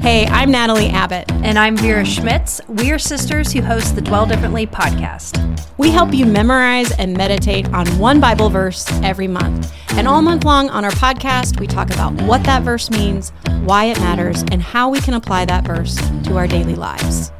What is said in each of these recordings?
Hey, I'm Natalie Abbott. And I'm Vera Schmitz. We are sisters who host the Dwell Differently podcast. We help you memorize and meditate on one Bible verse every month. And all month long on our podcast, we talk about what that verse means, why it matters, and how we can apply that verse to our daily lives.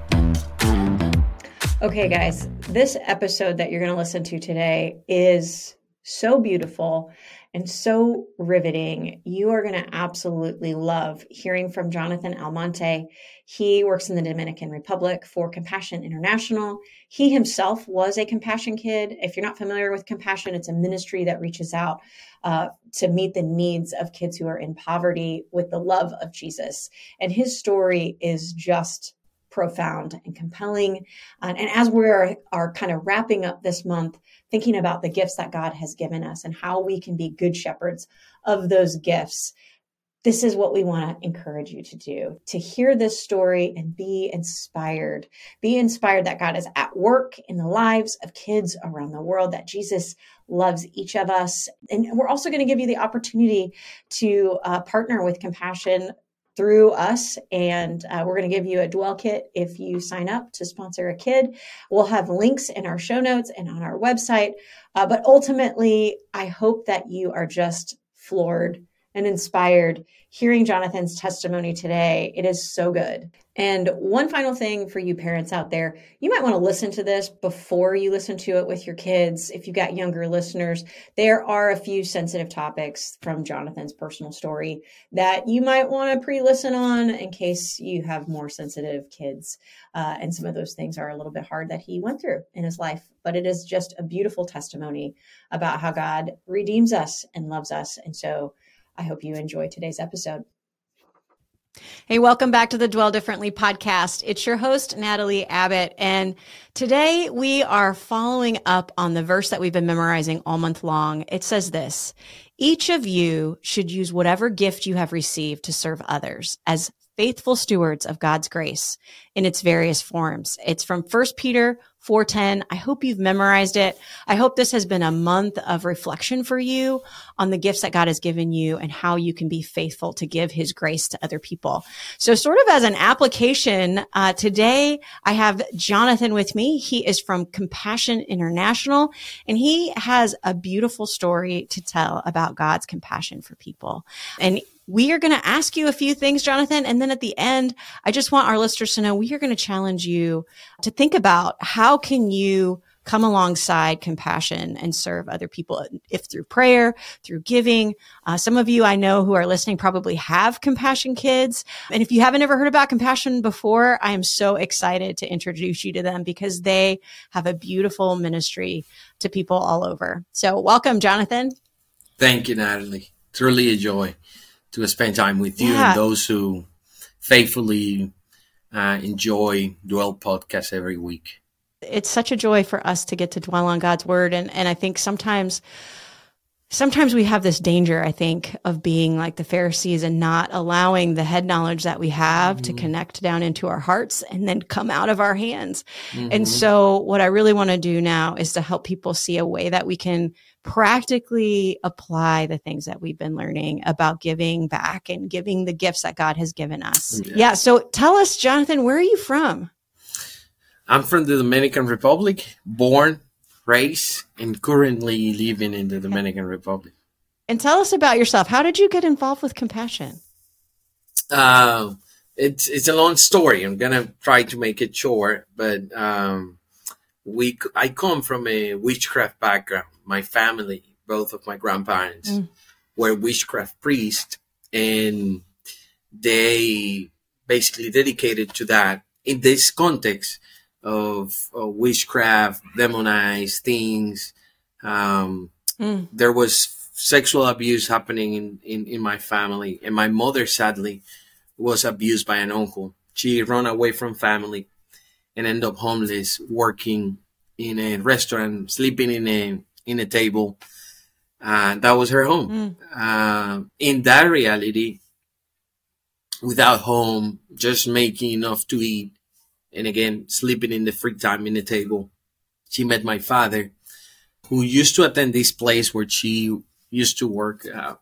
Okay, guys, this episode that you're going to listen to today is so beautiful and so riveting. You are going to absolutely love hearing from Jonathan Almonte. He works in the Dominican Republic for Compassion International. He himself was a Compassion kid. If you're not familiar with Compassion, it's a ministry that reaches out uh, to meet the needs of kids who are in poverty with the love of Jesus. And his story is just profound and compelling. and as we're are kind of wrapping up this month, thinking about the gifts that God has given us and how we can be good shepherds of those gifts. This is what we want to encourage you to do to hear this story and be inspired. Be inspired that God is at work in the lives of kids around the world, that Jesus loves each of us. And we're also going to give you the opportunity to uh, partner with Compassion through us. And uh, we're going to give you a dwell kit if you sign up to sponsor a kid. We'll have links in our show notes and on our website. Uh, but ultimately, I hope that you are just floored and inspired hearing Jonathan's testimony today. It is so good. And one final thing for you parents out there, you might want to listen to this before you listen to it with your kids. If you've got younger listeners, there are a few sensitive topics from Jonathan's personal story that you might want to pre listen on in case you have more sensitive kids. Uh, and some of those things are a little bit hard that he went through in his life. But it is just a beautiful testimony about how God redeems us and loves us. And so, I hope you enjoy today's episode. Hey, welcome back to the Dwell Differently podcast. It's your host, Natalie Abbott. And today we are following up on the verse that we've been memorizing all month long. It says this Each of you should use whatever gift you have received to serve others as faithful stewards of God's grace in its various forms. It's from 1 Peter 410. I hope you've memorized it. I hope this has been a month of reflection for you on the gifts that God has given you and how you can be faithful to give his grace to other people. So sort of as an application, uh, today I have Jonathan with me. He is from Compassion International and he has a beautiful story to tell about God's compassion for people. And we are going to ask you a few things, Jonathan. And then at the end, I just want our listeners to know we are going to challenge you to think about how can you come alongside compassion and serve other people if through prayer through giving. Uh, some of you i know who are listening probably have compassion kids and if you haven't ever heard about compassion before i am so excited to introduce you to them because they have a beautiful ministry to people all over. So welcome jonathan. Thank you natalie. It's really a joy to spend time with you yeah. and those who faithfully uh, enjoy Dwell podcast every week. It's such a joy for us to get to dwell on God's word, and and I think sometimes. Sometimes we have this danger, I think, of being like the Pharisees and not allowing the head knowledge that we have mm-hmm. to connect down into our hearts and then come out of our hands. Mm-hmm. And so, what I really want to do now is to help people see a way that we can practically apply the things that we've been learning about giving back and giving the gifts that God has given us. Yeah. yeah. So tell us, Jonathan, where are you from? I'm from the Dominican Republic, born, raised, and currently living in the Dominican Republic. And tell us about yourself. How did you get involved with compassion? Uh, it's it's a long story. I'm gonna try to make it short, but um, we I come from a witchcraft background my family, both of my grandparents, mm. were witchcraft priests, and they basically dedicated to that in this context of, of witchcraft, demonized things. Um, mm. There was sexual abuse happening in, in, in my family, and my mother sadly was abused by an uncle. She ran away from family and ended up homeless, working in a restaurant, sleeping in a in a table. Uh, that was her home. Mm. Uh, in that reality, without home, just making enough to eat, and again, sleeping in the free time in the table, she met my father, who used to attend this place where she used to work. Uh,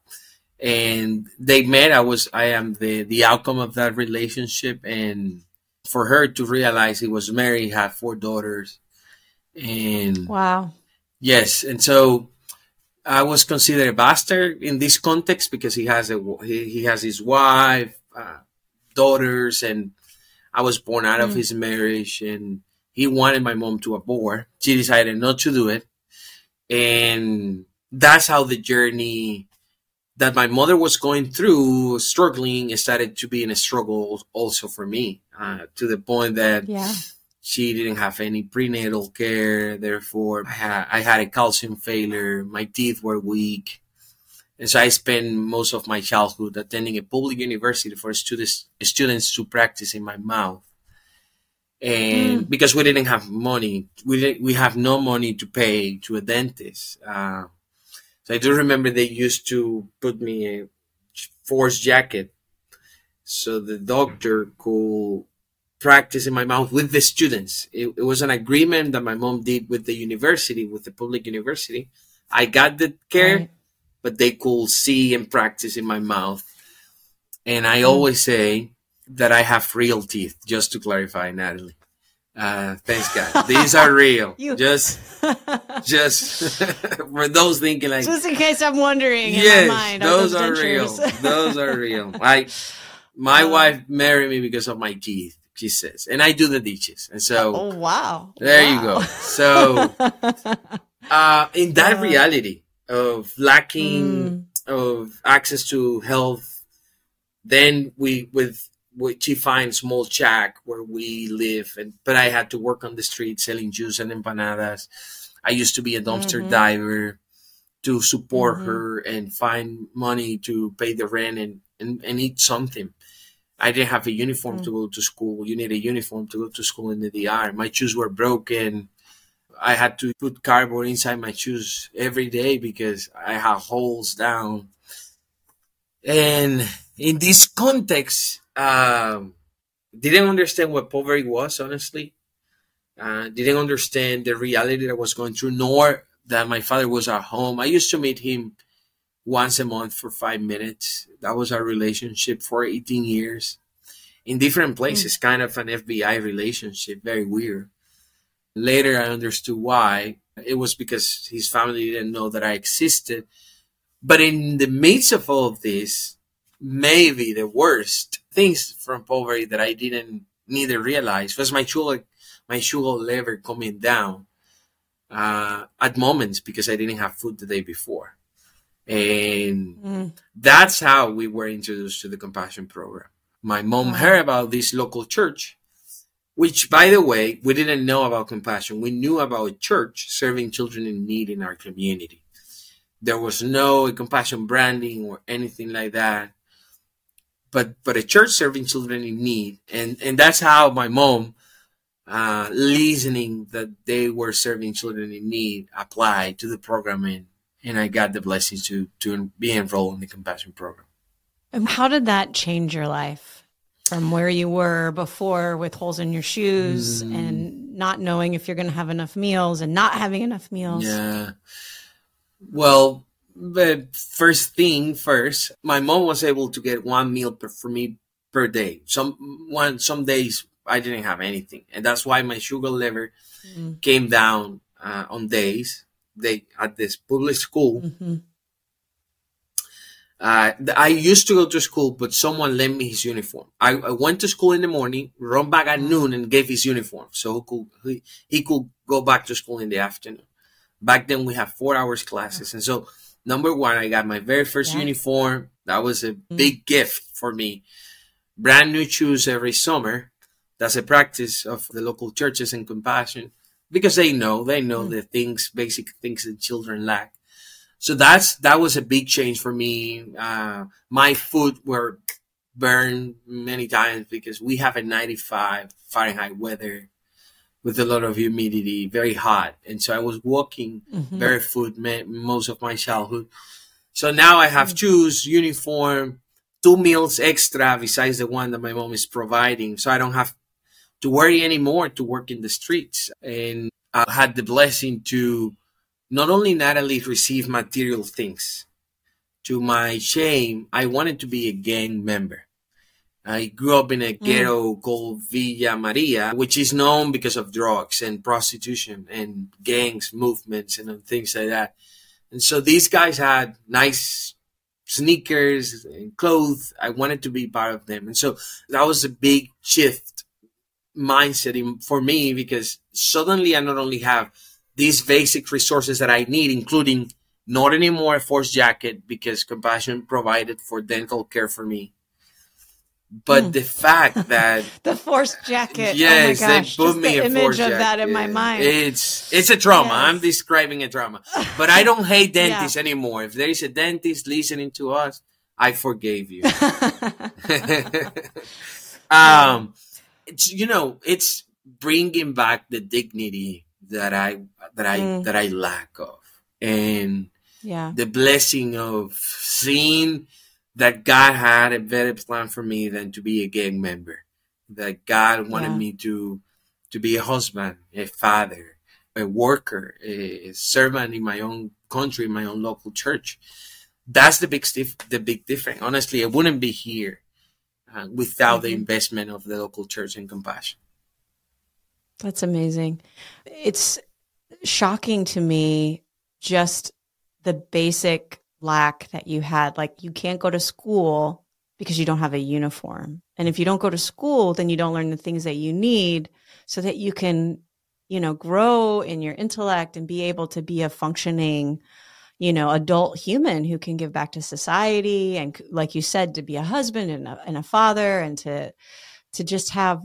and they met. I was, I am the, the outcome of that relationship. And for her to realize he was married, had four daughters. And wow. Yes. And so I was considered a bastard in this context because he has a, he, he has his wife, uh, daughters, and I was born out of mm. his marriage and he wanted my mom to abort. She decided not to do it. And that's how the journey that my mother was going through, struggling, started to be in a struggle also for me, uh, to the point that yeah. she didn't have any prenatal care. Therefore, I had, I had a calcium failure. My teeth were weak. And so I spent most of my childhood attending a public university for students, students to practice in my mouth. And mm. because we didn't have money, we didn't, we have no money to pay to a dentist. Uh, so I do remember they used to put me a force jacket so the doctor could practice in my mouth with the students. It, it, was an agreement that my mom did with the university, with the public university. I got the care, right. But they could see and practice in my mouth. And I always say that I have real teeth, just to clarify, Natalie. Uh, thanks God. These are real. you... Just, just for those thinking like. Just in case I'm wondering. Yes, mind, those, are real. those are real. Like my uh, wife married me because of my teeth. She says, and I do the dishes, and so. Oh wow! There wow. you go. So, uh, in that uh, reality of lacking mm. of access to health, then we with she finds small shack where we live and but i had to work on the street selling juice and empanadas i used to be a dumpster mm-hmm. diver to support mm-hmm. her and find money to pay the rent and, and, and eat something i didn't have a uniform mm-hmm. to go to school you need a uniform to go to school in the dr my shoes were broken i had to put cardboard inside my shoes every day because i had holes down and in this context um, didn't understand what poverty was, honestly. Uh, didn't understand the reality that I was going through, nor that my father was at home. I used to meet him once a month for five minutes. That was our relationship for 18 years in different places, mm. kind of an FBI relationship, very weird. Later, I understood why. It was because his family didn't know that I existed. But in the midst of all of this, maybe the worst things from poverty that I didn't neither realize was my sugar my sugar level coming down uh, at moments because I didn't have food the day before. And mm. that's how we were introduced to the compassion program. My mom heard about this local church, which by the way, we didn't know about compassion. We knew about a church serving children in need in our community. There was no compassion branding or anything like that but but a church serving children in need, and and that's how my mom, uh, listening that they were serving children in need, applied to the program, and and I got the blessing to to be enrolled in the compassion program. And how did that change your life from where you were before with holes in your shoes mm. and not knowing if you're going to have enough meals and not having enough meals? Yeah. Well, the first thing first, my mom was able to get one meal per, for me per day. Some one some days I didn't have anything, and that's why my sugar level mm. came down uh, on days they at this public school. Mm-hmm. Uh, I used to go to school, but someone lent me his uniform. I, I, went to school in the morning, run back at noon, and gave his uniform so he could he, he could go back to school in the afternoon. Back then, we have four hours classes, and so number one, I got my very first yes. uniform. That was a mm-hmm. big gift for me. Brand new shoes every summer. That's a practice of the local churches and compassion because they know, they know mm-hmm. the things, basic things that children lack. So that's, that was a big change for me. Uh, my foot were burned many times because we have a 95 Fahrenheit weather with a lot of humidity, very hot. And so I was walking mm-hmm. barefoot most of my childhood. So now I have mm-hmm. shoes, uniform, two meals extra besides the one that my mom is providing. So I don't have to worry anymore to work in the streets. And I had the blessing to not only Natalie received material things to my shame, I wanted to be a gang member. I grew up in a mm. ghetto mm. called Villa Maria, which is known because of drugs and prostitution and gangs, movements, and things like that. And so these guys had nice sneakers and clothes. I wanted to be part of them. And so that was a big shift mindset in, for me because suddenly I not only have these basic resources that I need, including not anymore a force jacket because compassion provided for dental care for me but mm. the fact that the force jacket, yes, oh my gosh, they put me the a image of that in my mind. It's it's a trauma. Yes. I'm describing a trauma, but I don't hate dentists yeah. anymore. If there is a dentist listening to us, I forgave you. um, it's, you know, it's bringing back the dignity that I that I mm. that I lack of, and yeah, the blessing of seeing that God had a better plan for me than to be a gang member. That God wanted yeah. me to to be a husband, a father, a worker, a servant in my own country, in my own local church. That's the big stiff, the big difference. Honestly, I wouldn't be here uh, without mm-hmm. the investment of the local church and compassion. That's amazing. It's shocking to me just the basic lack that you had. Like you can't go to school because you don't have a uniform. And if you don't go to school, then you don't learn the things that you need so that you can, you know, grow in your intellect and be able to be a functioning, you know, adult human who can give back to society. And like you said, to be a husband and a, and a father and to, to just have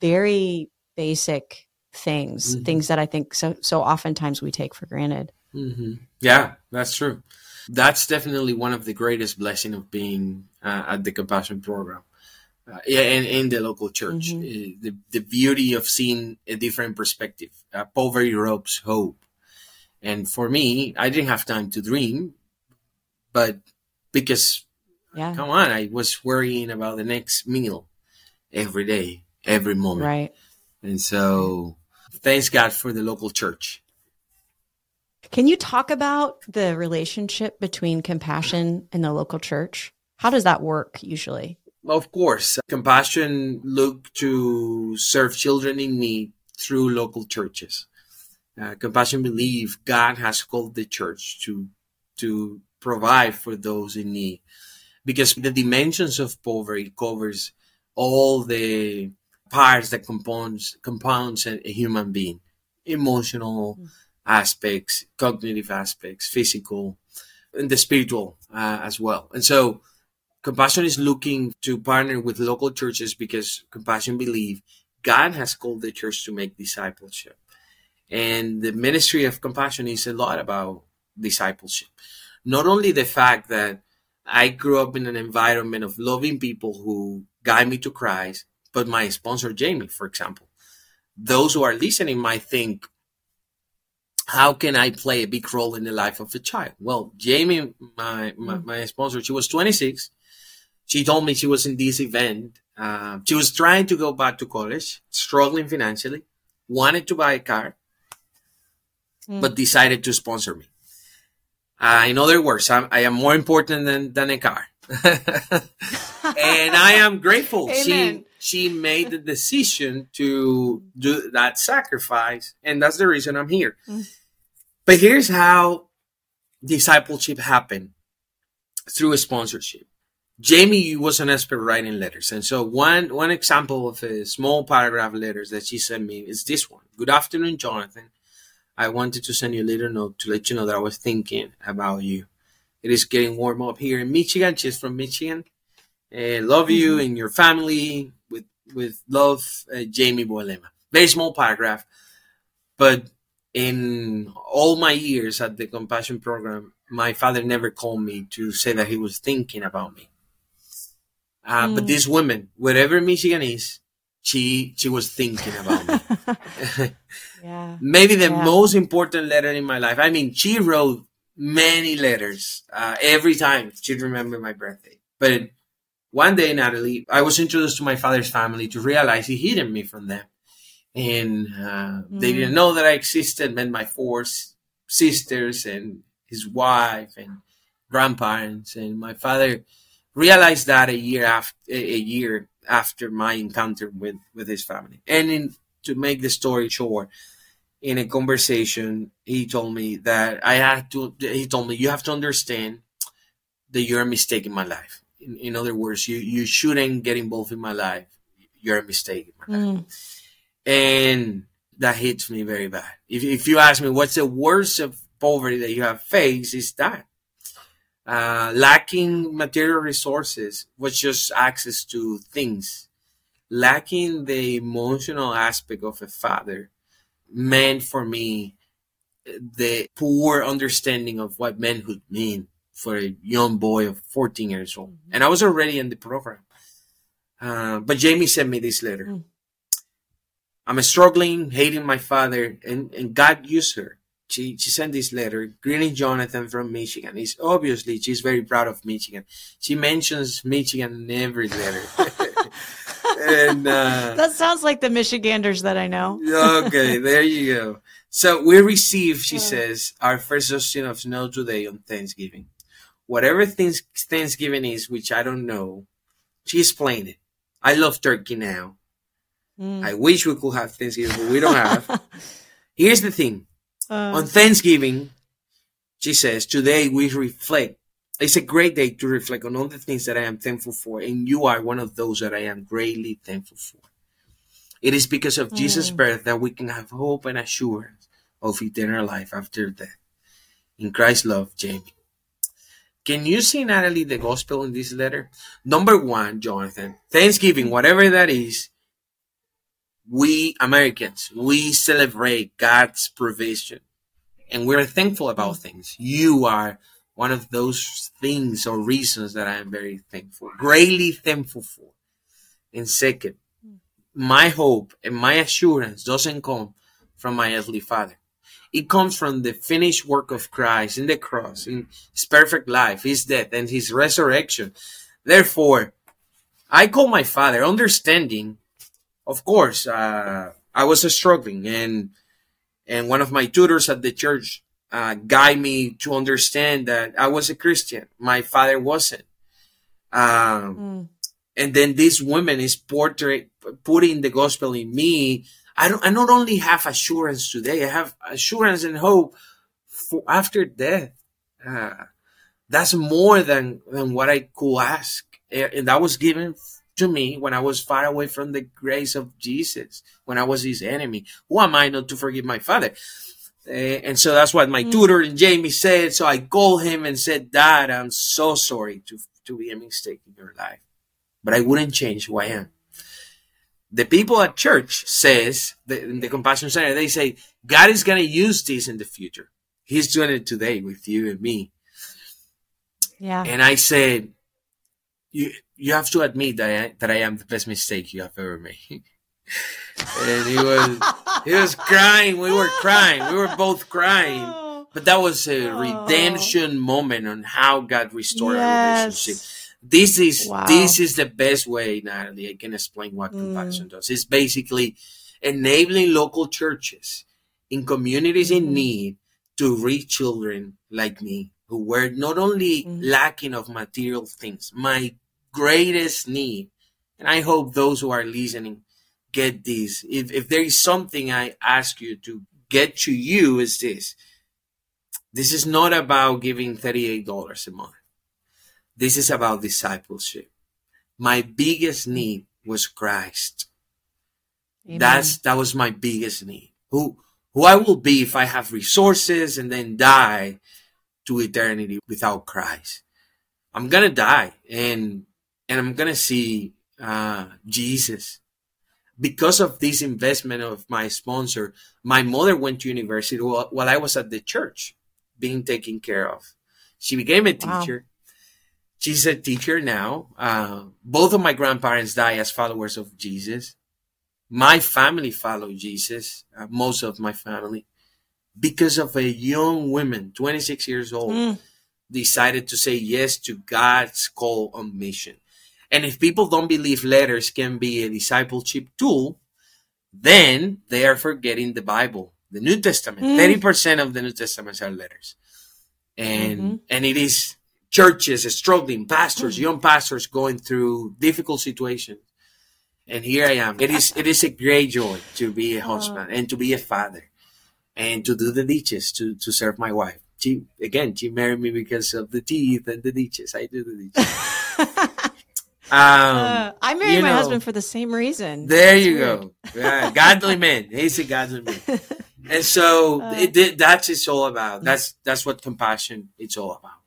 very basic things, mm-hmm. things that I think so, so oftentimes we take for granted. Mm-hmm. Yeah, that's true that's definitely one of the greatest blessing of being uh, at the compassion program uh, in, in the local church mm-hmm. Uh, the, the beauty of seeing a different perspective uh, poverty robs hope and for me i didn't have time to dream but because yeah. come on i was worrying about the next meal every day every moment right and so thanks god for the local church can you talk about the relationship between compassion and the local church? How does that work usually? Of course, compassion look to serve children in need through local churches. Uh, compassion believe God has called the church to to provide for those in need because the dimensions of poverty covers all the parts that compounds compounds a, a human being emotional mm aspects, cognitive aspects, physical, and the spiritual uh, as well. And so Compassion is looking to partner with local churches because Compassion believe God has called the church to make discipleship. And the ministry of Compassion is a lot about discipleship. Not only the fact that I grew up in an environment of loving people who guide me to Christ, but my sponsor, Jamie, for example. Those who are listening might think, how can I play a big role in the life of a child? Well, Jamie, my, my, mm. my sponsor, she was 26. She told me she was in this event. Uh, she was trying to go back to college, struggling financially, wanted to buy a car, mm. but decided to sponsor me. Uh, in other words, I'm, I am more important than, than a car. and I am grateful. she she made the decision to do that sacrifice, and that's the reason I'm here. Mm. But here's how discipleship happened through a sponsorship. Jamie was an expert writing letters. And so one, one example of a small paragraph letters that she sent me is this one. Good afternoon, Jonathan. I wanted to send you a little note to let you know that I was thinking about you. It is getting warm up here in Michigan. She's from Michigan. I love you mm-hmm. and your family with, love, uh, Jamie Boelema. Very small paragraph, but in all my years at the compassion program, my father never called me to say that he was thinking about me. Uh, mm. But this woman, wherever Michigan is, she she was thinking about me. yeah. Maybe the yeah. most important letter in my life. I mean, she wrote many letters uh, every time she'd remember my birthday. But one day, Natalie, I was introduced to my father's family to realize he hidden me from them and uh, mm. they didn't know that I existed. Met my four sisters and his wife, and grandparents, and my father realized that a year after a year after my encounter with with his family. And in, to make the story short, in a conversation, he told me that I had to. He told me you have to understand that you're a mistake in my life. In, in other words, you you shouldn't get involved in my life. You're a mistake mm. and that hits me very bad. If if you ask me what's the worst of poverty that you have faced, is that uh, lacking material resources was just access to things. Lacking the emotional aspect of a father meant for me the poor understanding of what manhood mean for a young boy of 14 years old. Mm-hmm. And I was already in the program. Uh, but Jamie sent me this letter. Mm. I'm struggling, hating my father, and, and God used her. She, she sent this letter, greeting Jonathan from Michigan. It's obviously she's very proud of Michigan. She mentions Michigan in every letter. and uh, that sounds like the Michiganders that I know. okay, there you go. So we received, she says, our first dusting of snow today on Thanksgiving. Whatever things Thanksgiving is, which I don't know, she explained it. I love turkey now. Mm. I wish we could have Thanksgiving, but we don't have. Here's the thing. Uh, on Thanksgiving, she says, today we reflect it's a great day to reflect on all the things that I am thankful for, and you are one of those that I am greatly thankful for. It is because of mm. Jesus' birth that we can have hope and assurance of eternal life after death. In Christ's love, Jamie. Can you see, Natalie, the gospel in this letter? Number one, Jonathan, Thanksgiving, whatever that is, we Americans, we celebrate God's provision and we're thankful about things. You are one of those things or reasons that I am very thankful, greatly thankful for. And second, my hope and my assurance doesn't come from my earthly father. It comes from the finished work of Christ in the cross, in his perfect life, his death, and his resurrection. Therefore, I call my father, understanding, of course, uh, I was struggling and, and one of my tutors at the church uh, guide me to understand that I was a Christian. My father wasn't. Um, mm. And then this woman is portrait, putting the gospel in me. I don't, I not only have assurance today, I have assurance and hope for after death. Uh, that's more than, than what I could ask. And that was given to me when I was far away from the grace of Jesus, when I was his enemy. Who am I not to forgive my father? Uh, and so that's what my mm. tutor and Jamie said. So I called him and said, Dad, I'm so sorry to, to be a mistake in your life, but I wouldn't change who I am. The people at church says, the, in the Compassion Center, they say, God is going to use this in the future. He's doing it today with you and me. Yeah. And I said, you, you have to admit that I, that I am the best mistake you have ever made. and he was he was crying. We were crying. We were both crying. Oh. But that was a oh. redemption moment on how God restored yes. our relationship. This is wow. this is the best way, Natalie. I can explain what mm. compassion does. It's basically enabling local churches in communities mm. in need to reach children like me who were not only mm. lacking of material things, my greatest need, and I hope those who are listening get this. If, if there is something I ask you to get to you is this. This is not about giving $38 a month. This is about discipleship. My biggest need was Christ. Amen. That's, that was my biggest need. Who, who I will be if I have resources and then die to eternity without Christ. I'm gonna die and, and I'm gonna see, uh, Jesus because of this investment of my sponsor, my mother went to university while, while I was at the church being taken care of. She became a teacher. Wow. She's a teacher now. Uh, both of my grandparents died as followers of Jesus. My family followed Jesus, uh, most of my family, because of a young woman, 26 years old, mm. decided to say yes to God's call on mission. And if people don't believe letters can be a discipleship tool, then they are forgetting the Bible, the New Testament. Mm. 30% of the New Testament are letters. And mm-hmm. and it is churches struggling, pastors, young pastors going through difficult situations. And here I am. It is it is a great joy to be a husband and to be a father and to do the dishes to to serve my wife. She again, she married me because of the teeth and the dishes. I do the dishes. Um, uh, I married my know, husband for the same reason. There That's you weird. go. Yeah, godly man. He's a godly man. And so uh, it, it, that's it's all about. That's that's what compassion it's all about.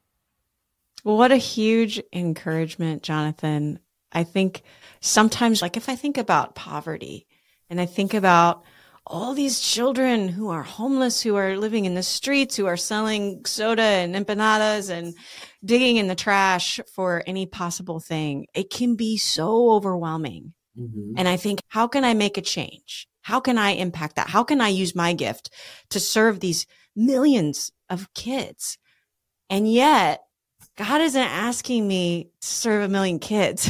Well, what a huge encouragement, Jonathan. I think sometimes, like if I think about poverty and I think about all these children who are homeless, who are living in the streets, who are selling soda and empanadas and digging in the trash for any possible thing, it can be so overwhelming. Mm-hmm. And I think, how can I make a change? How can I impact that? How can I use my gift to serve these millions of kids? And yet, God isn't asking me to serve a million kids.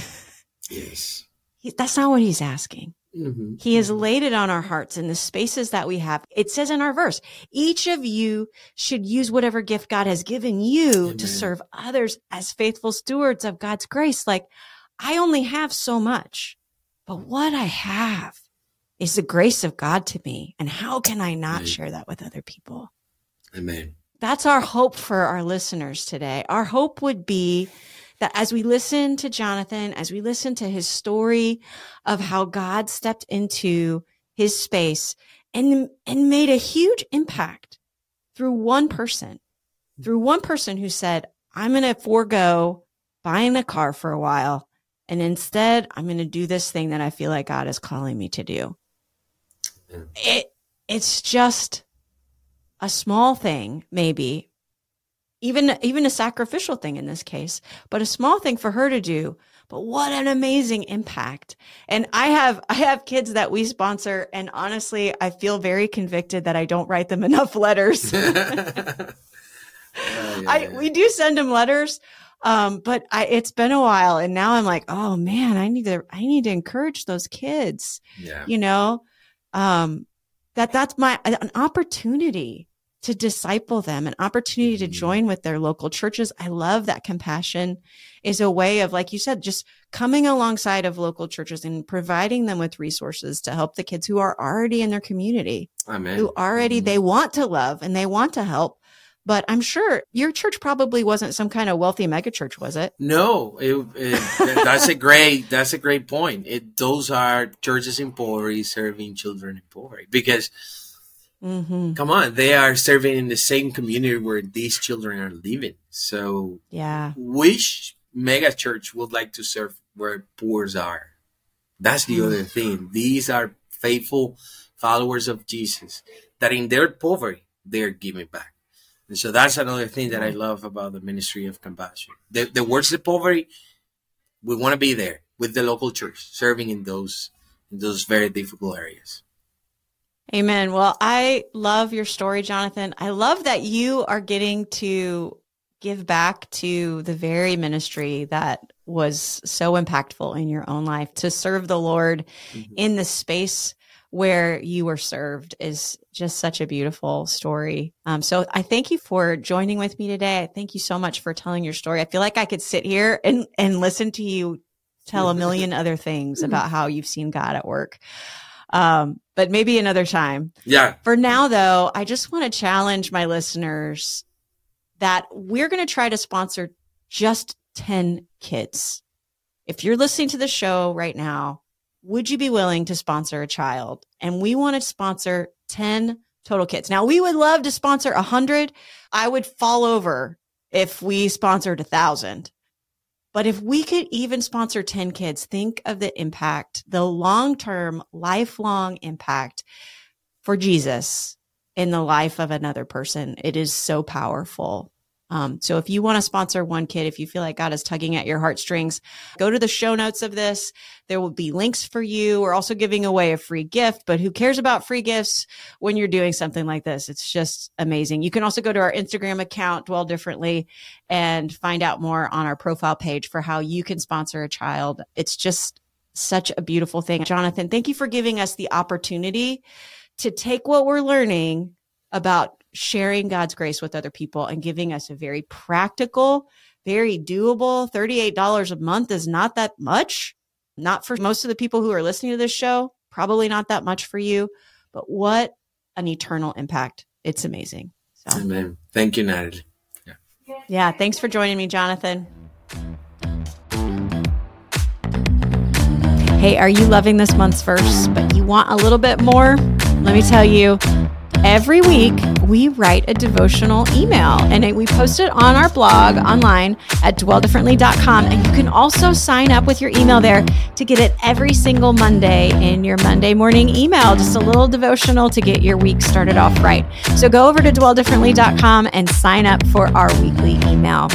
Yes. He, that's not what he's asking. Mm-hmm. He has mm-hmm. laid it on our hearts in the spaces that we have. It says in our verse, each of you should use whatever gift God has given you Amen. to serve others as faithful stewards of God's grace. Like I only have so much, but what I have is the grace of God to me. And how can I not share that with other people? Amen. That's our hope for our listeners today. Our hope would be that as we listen to Jonathan, as we listen to his story of how God stepped into his space and, and made a huge impact through one person, through one person who said, I'm going to forego buying a car for a while. And instead, I'm going to do this thing that I feel like God is calling me to do. Yeah. It, it's just a small thing, maybe, even even a sacrificial thing in this case, but a small thing for her to do. But what an amazing impact. And I have I have kids that we sponsor and honestly, I feel very convicted that I don't write them enough letters. oh, yeah, I we do send them letters. Um, but I, it's been a while and now I'm like, oh man, I need to, I need to encourage those kids, yeah. you know, um, that that's my, an opportunity to disciple them, an opportunity to mm-hmm. join with their local churches. I love that compassion is a way of, like you said, just coming alongside of local churches and providing them with resources to help the kids who are already in their community, Amen. who already mm-hmm. they want to love and they want to help. But I'm sure your church probably wasn't some kind of wealthy megachurch, was it? No, it, it, that's a great that's a great point. It those are churches in poverty serving children in poverty because Mm-hmm. Come on, they are serving in the same community where these children are living. So, yeah, which mega church would like to serve where poor are? That's the other thing. These are faithful followers of Jesus that in their poverty they're giving back. And so that's another thing that I love about the ministry of compassion. The, the words of poverty, we want to be there with the local church, serving in those in those very difficult areas. Amen. Well, I love your story, Jonathan. I love that you are getting to give back to the very ministry that was so impactful in your own life to serve the Lord mm-hmm. in the space where you were served is just such a beautiful story. Um, so I thank you for joining with me today. I thank you so much for telling your story. I feel like I could sit here and, and listen to you tell a million other things about how you've seen God at work. Um, but maybe another time. Yeah. For now, though, I just want to challenge my listeners that we're going to try to sponsor just 10 kids. If you're listening to the show right now, would you be willing to sponsor a child? And we want to sponsor 10 total kids. Now, we would love to sponsor 100. I would fall over if we sponsored a thousand. But if we could even sponsor 10 kids, think of the impact, the long term, lifelong impact for Jesus in the life of another person. It is so powerful. Um, so if you want to sponsor one kid, if you feel like God is tugging at your heartstrings, go to the show notes of this. There will be links for you. We're also giving away a free gift, but who cares about free gifts when you're doing something like this? It's just amazing. You can also go to our Instagram account, Dwell Differently, and find out more on our profile page for how you can sponsor a child. It's just such a beautiful thing. Jonathan, thank you for giving us the opportunity to take what we're learning about sharing God's grace with other people and giving us a very practical, very doable. $38 a month is not that much. Not for most of the people who are listening to this show, probably not that much for you, but what an eternal impact. It's amazing. So. Amen. Thank you, Natalie. Yeah. yeah. Thanks for joining me, Jonathan. Hey, are you loving this month's verse, but you want a little bit more? Let me tell you, every week we write a devotional email and we post it on our blog online at dwelldifferently.com. And you can also sign up with your email there to get it every single Monday in your Monday morning email, just a little devotional to get your week started off right. So go over to dwelldifferently.com and sign up for our weekly email.